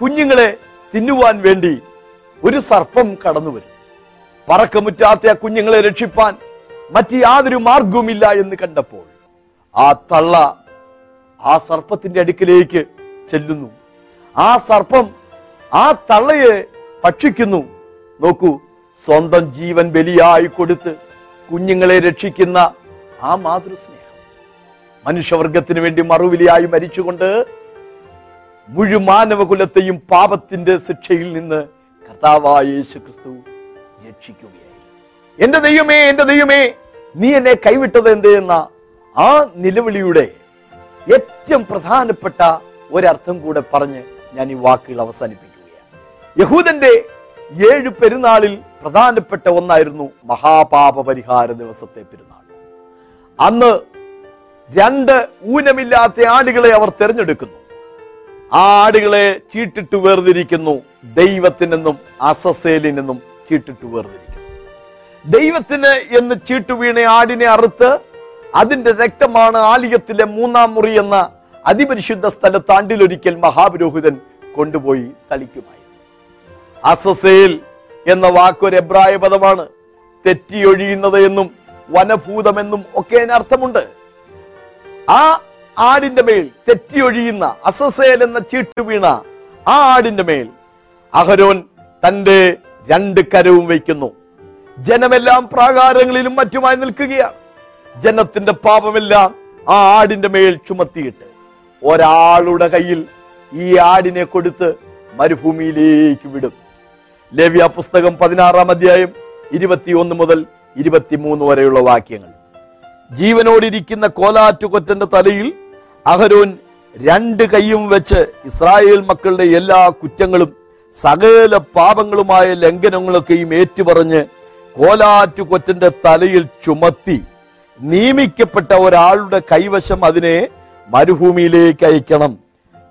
കുഞ്ഞുങ്ങളെ തിന്നുവാൻ വേണ്ടി ഒരു സർപ്പം കടന്നു വരും. പറക്കമുറ്റാത്ത ആ കുഞ്ഞുങ്ങളെ രക്ഷിപ്പാൻ മറ്റ് യാതൊരു മാർഗവുമില്ല എന്ന് കണ്ടപ്പോൾ ആ തള്ള ആ സർപ്പത്തിന്റെ അടുക്കിലേക്ക് ചെല്ലുന്നു. ആ സർപ്പം ആ തള്ളയെ ഭക്ഷിക്കുന്നു. നോക്കൂ സ്വന്തം ജീവൻ ബലിയായി കൊടുത്ത് കുഞ്ഞുങ്ങളെ രക്ഷിക്കുന്ന ആ മാതൃസ്നേഹം. മനുഷ്യവർഗത്തിന് വേണ്ടി മറുവിലിയായി മരിച്ചുകൊണ്ട് മുഴുമാനവകുലത്തെയും പാപത്തിന്റെ ശിക്ഷയിൽ നിന്ന് കർത്താവായ യേശു ക്രിസ്തു രക്ഷിക്കുകയായി. എന്റെ ദൈവമേ എന്റെ ദൈവമേ നീ എന്നെ കൈവിട്ടത് എന്ത്? എന്ന ആ നിലവിളിയുടെ ഏറ്റവും പ്രധാനപ്പെട്ട ഒരർത്ഥം കൂടെ പറഞ്ഞ് ഞാൻ ഈ വാക്കുകൾ അവസാനിപ്പിക്കുകയാണ് യഹൂദന്റെ ഏഴ് പെരുന്നാളിൽ പ്രധാനപ്പെട്ട ഒന്നായിരുന്നു മഹാപാപ പരിഹാര ദിവസത്തെ പെരുന്നാൾ. അന്ന് രണ്ട് ഊനമില്ലാത്ത ആടുകളെ അവർ തിരഞ്ഞെടുക്കുന്നു. ആ ആടുകളെ ചീട്ടിട്ട് വേർതിരിക്കുന്നു. ദൈവത്തിൽ നിന്നും അസസേലിൽ നിന്നും ചീട്ടിട്ട് വേർതിരിക്കുന്നു. ദൈവത്തിന് എന്ന് ചീട്ടു വീണ ആടിനെ അറുത്ത് അതിന്റെ രക്തമാണ് ആലിയത്തിലെ മൂന്നാം മുറി എന്ന അതിപരിശുദ്ധ സ്ഥലത്ത് ആണ്ടിലൊരിക്കൽ മഹാപുരോഹിതൻ കൊണ്ടുപോയി തളിക്കുമായിരുന്നു. അസസേൽ എന്ന വാക്കൊരു എബ്രായ പദമാണ്. തെറ്റിയൊഴിയുന്നത് എന്നും വനഭൂതമെന്നും ഒക്കെ അതിന് അർത്ഥമുണ്ട്. ആ ആടിന്റെ മേൽ തെറ്റിയൊഴിയുന്ന അസസേൽ എന്ന ചീട്ട് വീണ ആ ആടിന്റെ മേൽ അഹരോൻ തന്റെ രണ്ട് കരവും വയ്ക്കുന്നു. ജനമെല്ലാം പ്രാകാരങ്ങളിലും മറ്റുമായി നിൽക്കുകയാണ്. ജനത്തിന്റെ പാപമെല്ലാം ആ ആടിന്റെ മേൽ ചുമത്തിയിട്ട് ഒരാളുടെ കയ്യിൽ ഈ ആടിനെ കൊടുത്ത് മരുഭൂമിയിലേക്ക് വിടും. ലേവ്യ പുസ്തകം പതിനാറാം അധ്യായം ഇരുപത്തിയൊന്ന് മുതൽ ഇരുപത്തിമൂന്ന് വരെയുള്ള വാക്യങ്ങൾ. ജീവനോടിരിക്കുന്ന കോലാറ്റുകൊറ്റന്റെ തലയിൽ അഹരോൻ രണ്ട് കൈയും വെച്ച് ഇസ്രായേൽ മക്കളുടെ എല്ലാ കുറ്റങ്ങളും സകല പാപങ്ങളുമായ ലംഘനങ്ങളൊക്കെയും ഏറ്റുപറഞ്ഞ് കോലാറ്റുകൊറ്റന്റെ തലയിൽ ചുമത്തി നിയമിക്കപ്പെട്ട ഒരാളുടെ കൈവശം അതിനെ മരുഭൂമിയിലേക്ക് അയക്കണം.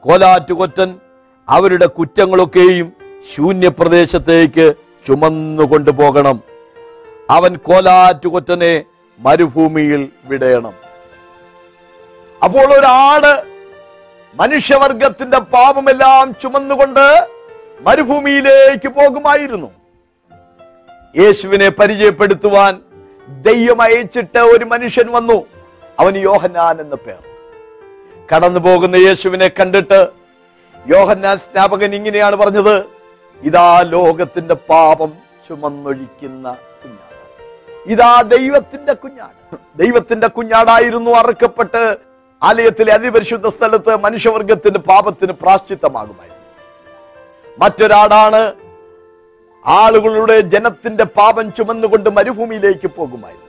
കോലാറ്റുകൊറ്റൻ അവരുടെ കുറ്റങ്ങളൊക്കെയും ശൂന്യപ്രദേശത്തേക്ക് ചുമന്നു കൊണ്ടുപോകണം. അവൻ കോലാറ്റുകൊറ്റനെ മരുഭൂമിയിൽ വിടയണം. അപ്പോൾ ഒരാട് മനുഷ്യവർഗത്തിന്റെ പാപമെല്ലാം ചുമന്നുകൊണ്ട് മരുഭൂമിയിലേക്ക് പോകുമായിരുന്നു. യേശുവിനെ പരിചയപ്പെടുത്തുവാൻ ദൈവം അയച്ചിട്ട് ഒരു മനുഷ്യൻ വന്നു. അവന് യോഹന്നാൻ എന്ന പേർ. കടന്നു പോകുന്ന യേശുവിനെ കണ്ടിട്ട് യോഹന്നാൻ സ്നാപകൻ ഇങ്ങനെയാണ് പറഞ്ഞത്. ഇതാ ലോകത്തിന്റെ പാപം ചുമന്നൊഴിക്കുന്ന കുഞ്ഞാട്. ഇതാ ദൈവത്തിന്റെ കുഞ്ഞാട്. ദൈവത്തിന്റെ കുഞ്ഞാടായിരുന്നു അറക്കപ്പെട്ട് ആലയത്തിലെ അതിപരിശുദ്ധ സ്ഥലത്ത് മനുഷ്യവർഗത്തിന്റെ പാപത്തിന് പ്രാശ്ചിത്തമാകുമായിരുന്നു. മറ്റൊരാടാണ് ആളുകളുടെ ജനത്തിന്റെ പാപം ചുമന്നുകൊണ്ട് മരുഭൂമിയിലേക്ക് പോകുമായിരുന്നു.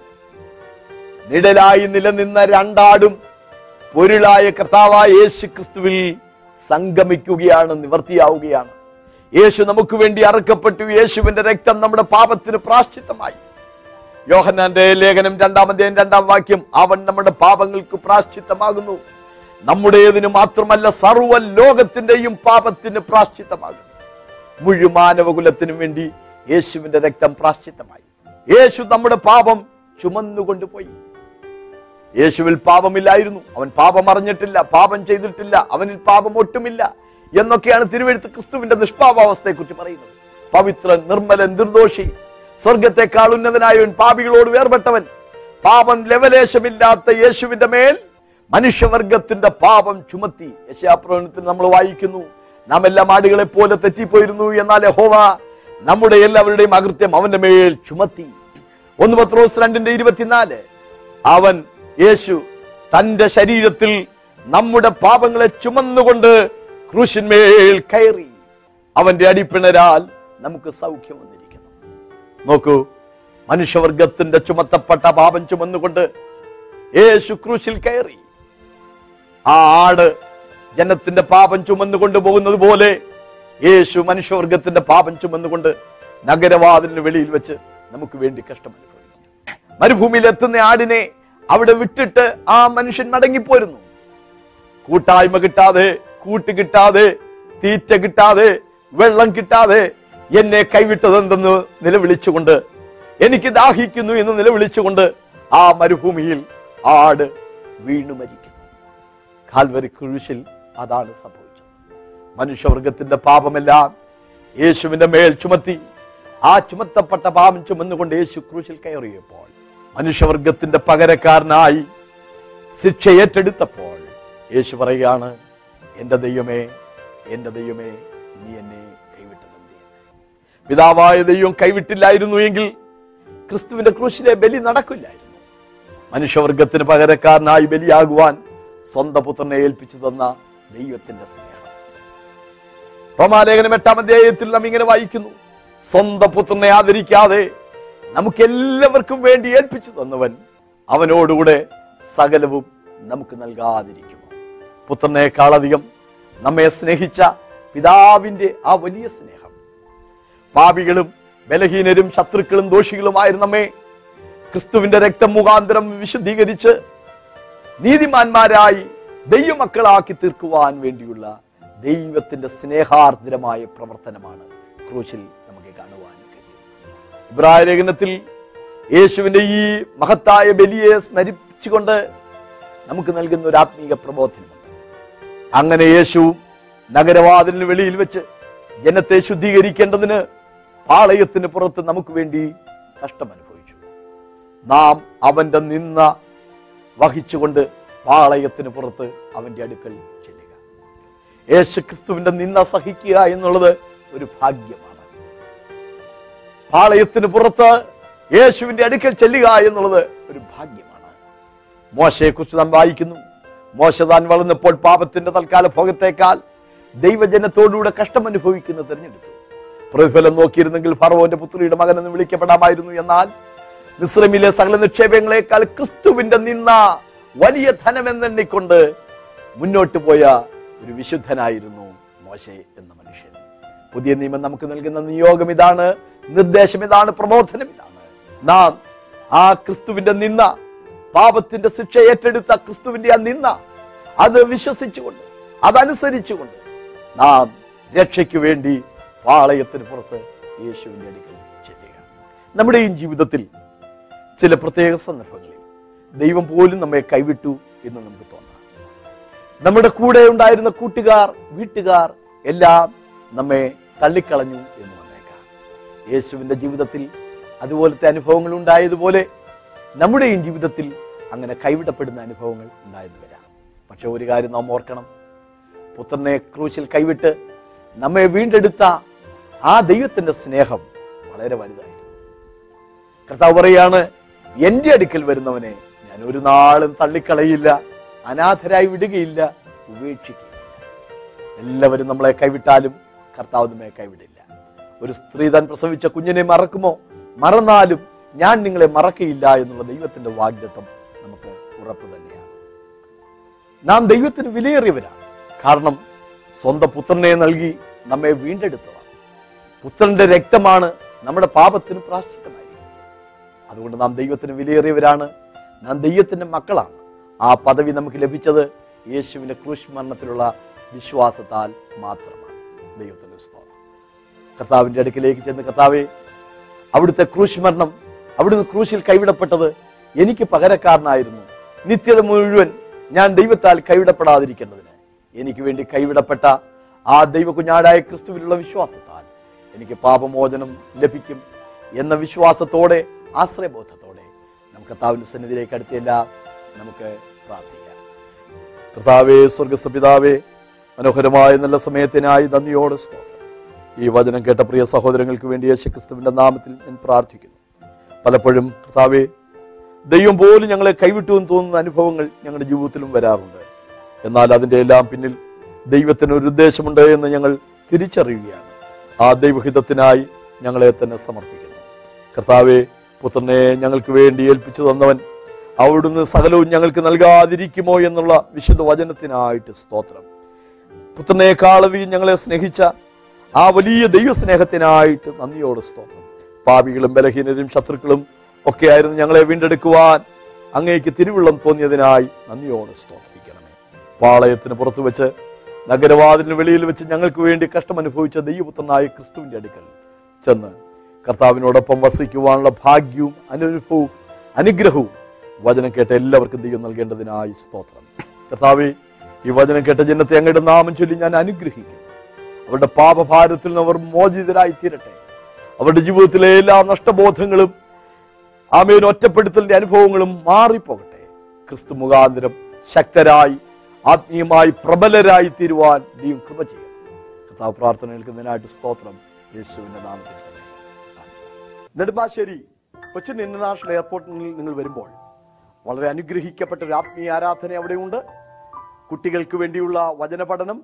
നിഴലായി നിലനിന്ന രണ്ടാടും പൊരുളായ കർത്താവായ യേശു ക്രിസ്തുവിൽ സംഗമിക്കുകയാണ് നിവർത്തിയാവുകയാണ്. യേശു നമുക്ക് വേണ്ടി അറക്കപ്പെട്ടു. യേശുവിന്റെ രക്തം നമ്മുടെ പാപത്തിന് പ്രാശ്ചിത്തമായി. യോഹന്നാന്റെ ലേഖനം രണ്ടാമതേയും രണ്ടാം വാക്യം അവൻ നമ്മുടെ പാപങ്ങൾക്ക് പ്രാശ്ചിത്തമാകുന്നു. നമ്മുടേതിന് മാത്രമല്ല സർവ ലോകത്തിന്റെയും പാപത്തിന് പ്രാശ്ചിത്തമാകുന്നു. മുഴുമാനവകുലത്തിനു വേണ്ടി യേശുവിന്റെ രക്തം പ്രാശ്ചിത്തമായി. യേശു നമ്മുടെ പാപം ചുമന്നുകൊണ്ടുപോയി. യേശുവിൽ പാപമില്ലായിരുന്നു. അവൻ പാപം അറിഞ്ഞിട്ടില്ല പാപം ചെയ്തിട്ടില്ല അവനിൽ പാപം ഒട്ടുമില്ല. എന്നൊക്കെയാണ് തിരുവെഴുത്ത് ക്രിസ്തുവിന്റെ നിഷ്പാപാവസ്ഥയെ കുറിച്ച് പറയുന്നത്. പവിത്രൻ നിർമ്മലൻ നിർദോഷി സ്വർഗത്തെക്കാൾ ഉന്നതനായവൻ പാപികളോട് വേർപെട്ടവൻ പാപം ലവലേശമില്ലാത്ത യേശുവിന്റെ മേൽ മനുഷ്യവർഗത്തിന്റെ പാപം ചുമത്തി യശാപ്രവണത്തിൽ നമ്മൾ വായിക്കുന്നു നാം എല്ലാം ആടുകളെ പോലെ തെറ്റിപ്പോയിരുന്നു എന്നാൽ ഹോവ നമ്മുടെ എല്ലാവരുടെയും അകൃത്യം അവന്റെ മേൽ ചുമത്തി. ഒന്ന് പത്രോസ് രണ്ടിന്റെ ഇരുപത്തിനാല് അവൻ യേശു തന്റെ ശരീരത്തിൽ നമ്മുടെ പാപങ്ങളെ ചുമന്നുകൊണ്ട് ക്രൂശിന്മേൽ കയറി അവന്റെ അടിപ്പിണരാൽ നമുക്ക് സൗഖ്യം വന്നിരിക്കുന്നു. നോക്കൂ മനുഷ്യവർഗത്തിന്റെ ചുമത്തപ്പെട്ട പാപം ചുമന്നുകൊണ്ട് യേശു ക്രൂശിൽ കയറി. ആ ആട് ജനത്തിന്റെ പാപം ചുമന്നുകൊണ്ട് പോകുന്നത് പോലെ യേശു മനുഷ്യവർഗത്തിന്റെ പാപം ചുമന്നുകൊണ്ട് നഗരവാതിലിന് വെളിയിൽ വെച്ച് നമുക്ക് വേണ്ടി കഷ്ടം മരുഭൂമിയിൽ എത്തുന്ന ആടിനെ അവിടെ വിട്ടിട്ട് ആ മനുഷ്യൻ മടങ്ങിപ്പോരുന്നു. കൂട്ടായ്മ കിട്ടാതെ കൂട്ട് കിട്ടാതെ തീറ്റ കിട്ടാതെ വെള്ളം കിട്ടാതെ എന്നെ കൈവിട്ടതെന്തെന്ന് നിലവിളിച്ചുകൊണ്ട് എനിക്ക് ദാഹിക്കുന്നു എന്ന് നിലവിളിച്ചുകൊണ്ട് ആ മരുഭൂമിയിൽ ആട് വീണു മരിക്കുന്നു. കാൽവരി കുരിശിൽ അതാണ് സംഭവിച്ചത്. മനുഷ്യവർഗത്തിന്റെ പാപമെല്ലാം യേശുവിന്റെ മേൽ ചുമത്തി ആ ചുമത്തപ്പെട്ട പാപം ചുമന്നുകൊണ്ട് യേശു ക്രൂശിൽ കയറിയപ്പോൾ മനുഷ്യവർഗത്തിന്റെ പകരക്കാരനായി ശിക്ഷ ഏറ്റെടുത്തപ്പോൾ യേശു പറയുകയാണ് എന്റെ ദൈവമേ എന്റെ ദൈവമേ നീ എന്നെ കൈവിട്ടതെന്തേ പിതാവായ ദൈവം കൈവിട്ടില്ലായിരുന്നു എങ്കിൽ ക്രിസ്തുവിന്റെ ക്രൂശിലെ ബലി നടക്കില്ലായിരുന്നു. മനുഷ്യവർഗത്തിന് പകരക്കാരനായി ബലിയാകുവാൻ സ്വന്തം പുത്രനെ ഏൽപ്പിച്ചു തന്ന ദൈവത്തിന്റെ സ്നേഹം. റോമാലേഖനം എട്ടാം അധ്യായത്തിൽ നാം ഇങ്ങനെ വായിക്കുന്നു. സ്വന്തം പുത്രനെ ആദരിക്കാതെ നമുക്ക് എല്ലാവർക്കും വേണ്ടി ഏൽപ്പിച്ചു തന്നവൻ അവനോടുകൂടെ സകലവും നമുക്ക് നൽകാതിരിക്കുമോ പുത്രനേക്കാളധികം നമ്മെ സ്നേഹിച്ച പിതാവിന്റെ ആ വലിയ സ്നേഹം. പാപികളും ബലഹീനരും ശത്രുക്കളും ദോഷികളുമായിരുന്ന നമ്മെ ക്രിസ്തുവിന്റെ രക്തം മുഖാന്തരം വിശുദ്ധീകരിച്ച് നീതിമാന്മാരായി ദൈവമക്കളാക്കി തീർക്കുവാൻ വേണ്ടിയുള്ള ദൈവത്തിന്റെ സ്നേഹാർദ്രമായ പ്രവർത്തനമാണ് ക്രൂശിൽ നമുക്ക് കാണുവാൻ കഴിയും ഇബ്രാഹിം ലേഖനത്തിൽ യേശുവിന്റെ ഈ മഹത്തായ ബലിയെ സ്മരിച്ചുകൊണ്ട് നമുക്ക് നൽകുന്ന ഒരു ആത്മീക പ്രബോധനമുണ്ട് അങ്ങനെ യേശു നഗരവാതിലിന് വെളിയിൽ വെച്ച് ജനത്തെ ശുദ്ധീകരിക്കേണ്ടതിന് പാളയത്തിന് പുറത്ത് നമുക്ക് വേണ്ടി കഷ്ടം അനുഭവിച്ചു. നാം അവന്റെ നിന്ന വഹിച്ചുകൊണ്ട് പാളയത്തിന് പുറത്ത് അവന്റെ അടുക്കൽ ചെല്ലുക. യേശു ക്രിസ്തുവിന്റെ നിന്ന സഹിക്കുക എന്നുള്ളത് ഒരു ഭാഗ്യമാണ്. പാളയത്തിന് പുറത്ത് യേശുവിന്റെ അടുക്കൽ ചെല്ലുക എന്നുള്ളത് ഒരു ഭാഗ്യമാണ്. മോശയെക്കുറിച്ച് നാം വായിക്കുന്നു. മോശ താൻ വളർന്നപ്പോൾ പാപത്തിന്റെ തൽക്കാല ഭോഗത്തേക്കാൾ ദൈവജനത്തോടുകൂടെ കഷ്ടം അനുഭവിക്കുന്ന തിരഞ്ഞെടുത്തു. പ്രതിഫലം നോക്കിയിരുന്നെങ്കിൽ ഫറവോന്റെ പുത്രിയുടെ മകൻ എന്ന് വിളിക്കപ്പെടാമായിരുന്നു എന്നാൽ മിശ്രമിലെ സകല നിക്ഷേപങ്ങളെക്കാൾ ക്രിസ്തുവിന്റെ നിന്ന വലിയ ധനമെന്നെണ്ണിക്കൊണ്ട് മുന്നോട്ട് പോയ ഒരു വിശുദ്ധനായിരുന്നു മോശെ എന്ന മനുഷ്യൻ. പുതിയ നിയമം നമുക്ക് നൽകുന്ന നിയോഗം ഇതാണ് നിർദ്ദേശം ഇതാണ് പ്രബോധനം ഇതാണ്. നാം ആ ക്രിസ്തുവിന്റെ നിന്ന പാപത്തിന്റെ ശിക്ഷ ഏറ്റെടുത്ത ക്രിസ്തുവിന്റെ ആ നിന്ന അത് വിശ്വസിച്ചുകൊണ്ട് അതനുസരിച്ചുകൊണ്ട് നാം രക്ഷയ്ക്ക് വേണ്ടി പാളയത്തിന് പുറത്ത് യേശുവിന്റെ അടുക്കൽ ചെല്ലുക നമ്മുടെയും ജീവിതത്തിൽ ചില പ്രത്യേക സന്ദർഭങ്ങളിൽ ദൈവം പോലും നമ്മെ കൈവിട്ടു എന്ന് നമുക്ക് തോന്നാം. നമ്മുടെ കൂടെ ഉണ്ടായിരുന്ന കൂട്ടുകാർ വീട്ടുകാർ എല്ലാം നമ്മെ തള്ളിക്കളഞ്ഞു എന്ന് വന്നേക്കാം. യേശുവിന്റെ ജീവിതത്തിൽ അതുപോലത്തെ അനുഭവങ്ങൾ ഉണ്ടായതുപോലെ നമ്മുടെയും ജീവിതത്തിൽ അങ്ങനെ കൈവിടപ്പെടുന്ന അനുഭവങ്ങൾ ഉണ്ടായെന്ന് വരാം. പക്ഷെ ഒരു കാര്യം നാം ഓർക്കണം. പുത്രനെ ക്രൂശിൽ കൈവിട്ട് നമ്മെ വീണ്ടെടുത്ത ആ ദൈവത്തിന്റെ സ്നേഹം വളരെ വലുതായിരുന്നു. കർത്താവ് പറയാണ് എന്റെ അടുക്കൽ വരുന്നവനെ ഞാൻ ഒരു നാളും തള്ളിക്കളയില്ല അനാഥരായി വിടുകയില്ല ഉപേക്ഷിക്കുകയില്ല. എല്ലാവരും നമ്മളെ കൈവിട്ടാലും കർത്താവ് നമ്മെ കൈവിടില്ല. ഒരു സ്ത്രീ താൻ പ്രസവിച്ച കുഞ്ഞിനെ മറക്കുമോ? മറന്നാലും ഞാൻ നിങ്ങളെ മറക്കയില്ല എന്നുള്ള ദൈവത്തിന്റെ വാഗ്ദത്വം നമുക്ക് ഉറപ്പ് തന്നെയാണ്. നാം ദൈവത്തിന് വിലയേറിയവരാണ് കാരണം സ്വന്തം പുത്രനെ നൽകി നമ്മെ വീണ്ടെടുത്തതാണ് പുത്രന്റെ രക്തമാണ് നമ്മുടെ പാപത്തിന് പ്രാശ്ചിത്തമായിരിക്കുന്നത് അതുകൊണ്ട് നാം ദൈവത്തിന് വിലയേറിയവരാണ്. നാം ദൈവത്തിന്റെ മക്കളാണ്. ആ പദവി നമുക്ക് ലഭിച്ചത് യേശുവിന്റെ ക്രൂശ് മരണത്തിലുള്ള വിശ്വാസത്താൽ മാത്രമാണ്. ദൈവത്തിന്റെ സ്തോത്രം. കർത്താവിന്റെ അടുക്കിലേക്ക് ചെന്ന് കർത്താവെ അവിടുത്തെ ക്രൂശ് മരണം അവിടുന്ന് ക്രൂശിൽ കൈവിടപ്പെട്ടത് എനിക്ക് പകരക്കാരനായിരുന്നു. നിത്യത മുഴുവൻ ഞാൻ ദൈവത്താൽ കൈവിടപ്പെടാതിരിക്കേണ്ടതിന് എനിക്ക് വേണ്ടി കൈവിടപ്പെട്ട ആ ദൈവ കുഞ്ഞാടായ ക്രിസ്തുവിലുള്ള വിശ്വാസത്താൽ എനിക്ക് പാപമോചനം ലഭിക്കും എന്ന വിശ്വാസത്തോടെ ആശ്രയബോധത്തോടെ നമുക്ക് കർത്താവിന്റെ സന്നിധിയിലേക്ക് അടുത്തില്ല നമുക്ക് പ്രാർത്ഥിക്കാം. കർത്താവേ സ്വർഗസ്ഥ പിതാവേ മനോഹരമായ നല്ല സമയത്തിനായി നന്ദിയോട് സ്തോത്രം. ഈ വചനം കേട്ട പ്രിയ സഹോദരങ്ങൾക്ക് വേണ്ടി യേശുക്രിസ്തുവിന്റെ നാമത്തിൽ ഞാൻ പ്രാർത്ഥിക്കുന്നു. പലപ്പോഴും കർത്താവെ ദൈവം പോലും ഞങ്ങളെ കൈവിട്ടു എന്ന് തോന്നുന്ന അനുഭവങ്ങൾ ഞങ്ങളുടെ ജീവിതത്തിലും വരാറുണ്ട്. എന്നാൽ അതിന്റെ എല്ലാം പിന്നിൽ ദൈവത്തിന് ഒരു ഉദ്ദേശമുണ്ട് എന്ന് ഞങ്ങൾ തിരിച്ചറിയുകയാണ്. ആ ദൈവഹിതത്തിനായി ഞങ്ങളെ തന്നെ സമർപ്പിക്കുന്നു. കർത്താവെ പുത്രനെ ഞങ്ങൾക്ക് വേണ്ടി ഏൽപ്പിച്ചു തന്നവൻ അവിടുന്ന് സകലവും ഞങ്ങൾക്ക് നൽകാതിരിക്കുമോ എന്നുള്ള വിശുദ്ധ വചനത്തിനായിട്ട് സ്തോത്രം. പുത്രനേക്കാളധികം ഞങ്ങളെ സ്നേഹിച്ച ആ വലിയ ദൈവസ്നേഹത്തിനായിട്ട് നന്ദിയോട് സ്തോത്രം. പാപികളും ബലഹീനരും ശത്രുക്കളും ഒക്കെ ആയിരുന്നു ഞങ്ങളെ വീണ്ടെടുക്കുവാൻ അങ്ങേക്ക് തിരുവുള്ളം തോന്നിയതിനായി നന്ദിയോടെ സ്തോത്രിക്കണമേ. പാളയത്തിന് പുറത്തു വെച്ച് നഗരവാതിലിന് വെളിയിൽ വെച്ച് ഞങ്ങൾക്ക് വേണ്ടി കഷ്ടമനുഭവിച്ച ദൈവപുത്രനായ ക്രിസ്തുവിന്റെ അടുക്കൽ ചെന്ന് കർത്താവിനോടൊപ്പം വസിക്കുവാനുള്ള ഭാഗ്യവും അനുഭവവും അനുഗ്രഹവും വചനം കേട്ട എല്ലാവർക്കും ദൈവം നൽകേണ്ടതിനായി സ്തോത്രം. കർത്താവെ ഈ വചനം കേട്ട ജനത്തെ അങ്ങയുടെ നാമം ചൊല്ലി ഞാൻ അനുഗ്രഹിക്കുന്നു. അവരുടെ പാപഭാരത്തിൽ നിന്ന് അവർ മോചിതരായി തീരട്ടെ അവരുടെ ജീവിതത്തിലെ എല്ലാ നഷ്ടബോധങ്ങളും ആമേൻ ഒറ്റപ്പെടുത്തലിന്റെ അനുഭവങ്ങളും മാറിപ്പോകട്ടെ. ക്രിസ്തു മുഖാന്തരം ശക്തരായി ആത്മീയമായി പ്രബലരായി തീരുവാൻ നീയും കൃപ ചെയ്യണം. കർത്താവ് പ്രാർത്ഥന കേൾക്കുന്നതിനായിട്ട് സ്തോത്രം. യേശുവിന്റെ നാമത്തിൽ. നെടുമ്പാശ്ശേരി കൊച്ചിൻ ഇന്റർനാഷണൽ എയർപോർട്ടിൽ നിങ്ങൾ വരുമ്പോൾ വളരെ അനുഗ്രഹിക്കപ്പെട്ട ഒരു ആത്മീയ ആരാധന അവിടെയുണ്ട്. കുട്ടികൾക്ക് വേണ്ടിയുള്ള വചന പഠനം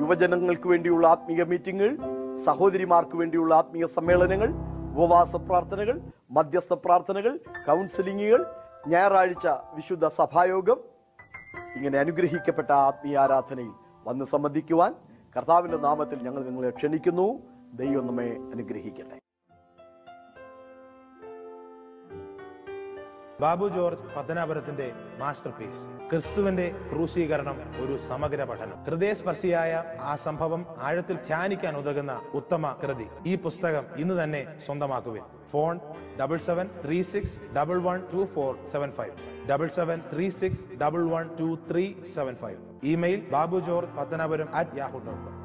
യുവജനങ്ങൾക്ക് വേണ്ടിയുള്ള ആത്മീയ മീറ്റിങ്ങുകൾ സഹോദരിമാർക്ക് വേണ്ടിയുള്ള ആത്മീയ സമ്മേളനങ്ങൾ ഉപവാസ പ്രാർത്ഥനകൾ മധ്യസ്ഥ പ്രാർത്ഥനകൾ കൗൺസിലിങ്ങുകൾ ഞായറാഴ്ച വിശുദ്ധ സഭായോഗം. ഇങ്ങനെ അനുഗ്രഹിക്കപ്പെട്ട ആത്മീയ ആരാധനയിൽ വന്ന് സംബന്ധിക്കുവാൻ കർത്താവിന്റെ നാമത്തിൽ ഞങ്ങൾ നിങ്ങളെ ക്ഷണിക്കുന്നു. ദൈവം നമ്മെ അനുഗ്രഹിക്കട്ടെ. ബാബു ജോർജ് പത്തനാപുരത്തിന്റെ മാസ്റ്റർ പീസ് ക്രിസ്തുവിന്റെ ക്രൂശീകരണം ഒരു സമഗ്ര പഠനം. ഹൃദയസ്പർശിയായ ആ സംഭവം ആഴത്തിൽ ധ്യാനിക്കാൻ ഉതകുന്ന ഉത്തമ കൃതി. ഈ പുസ്തകം ഇന്ന് തന്നെ സ്വന്തമാക്കുവിൻ. Phone double seven three six double one two four seven five double seven three six double one two three seven five email Babu George Pathanapuram at Yahoo dot com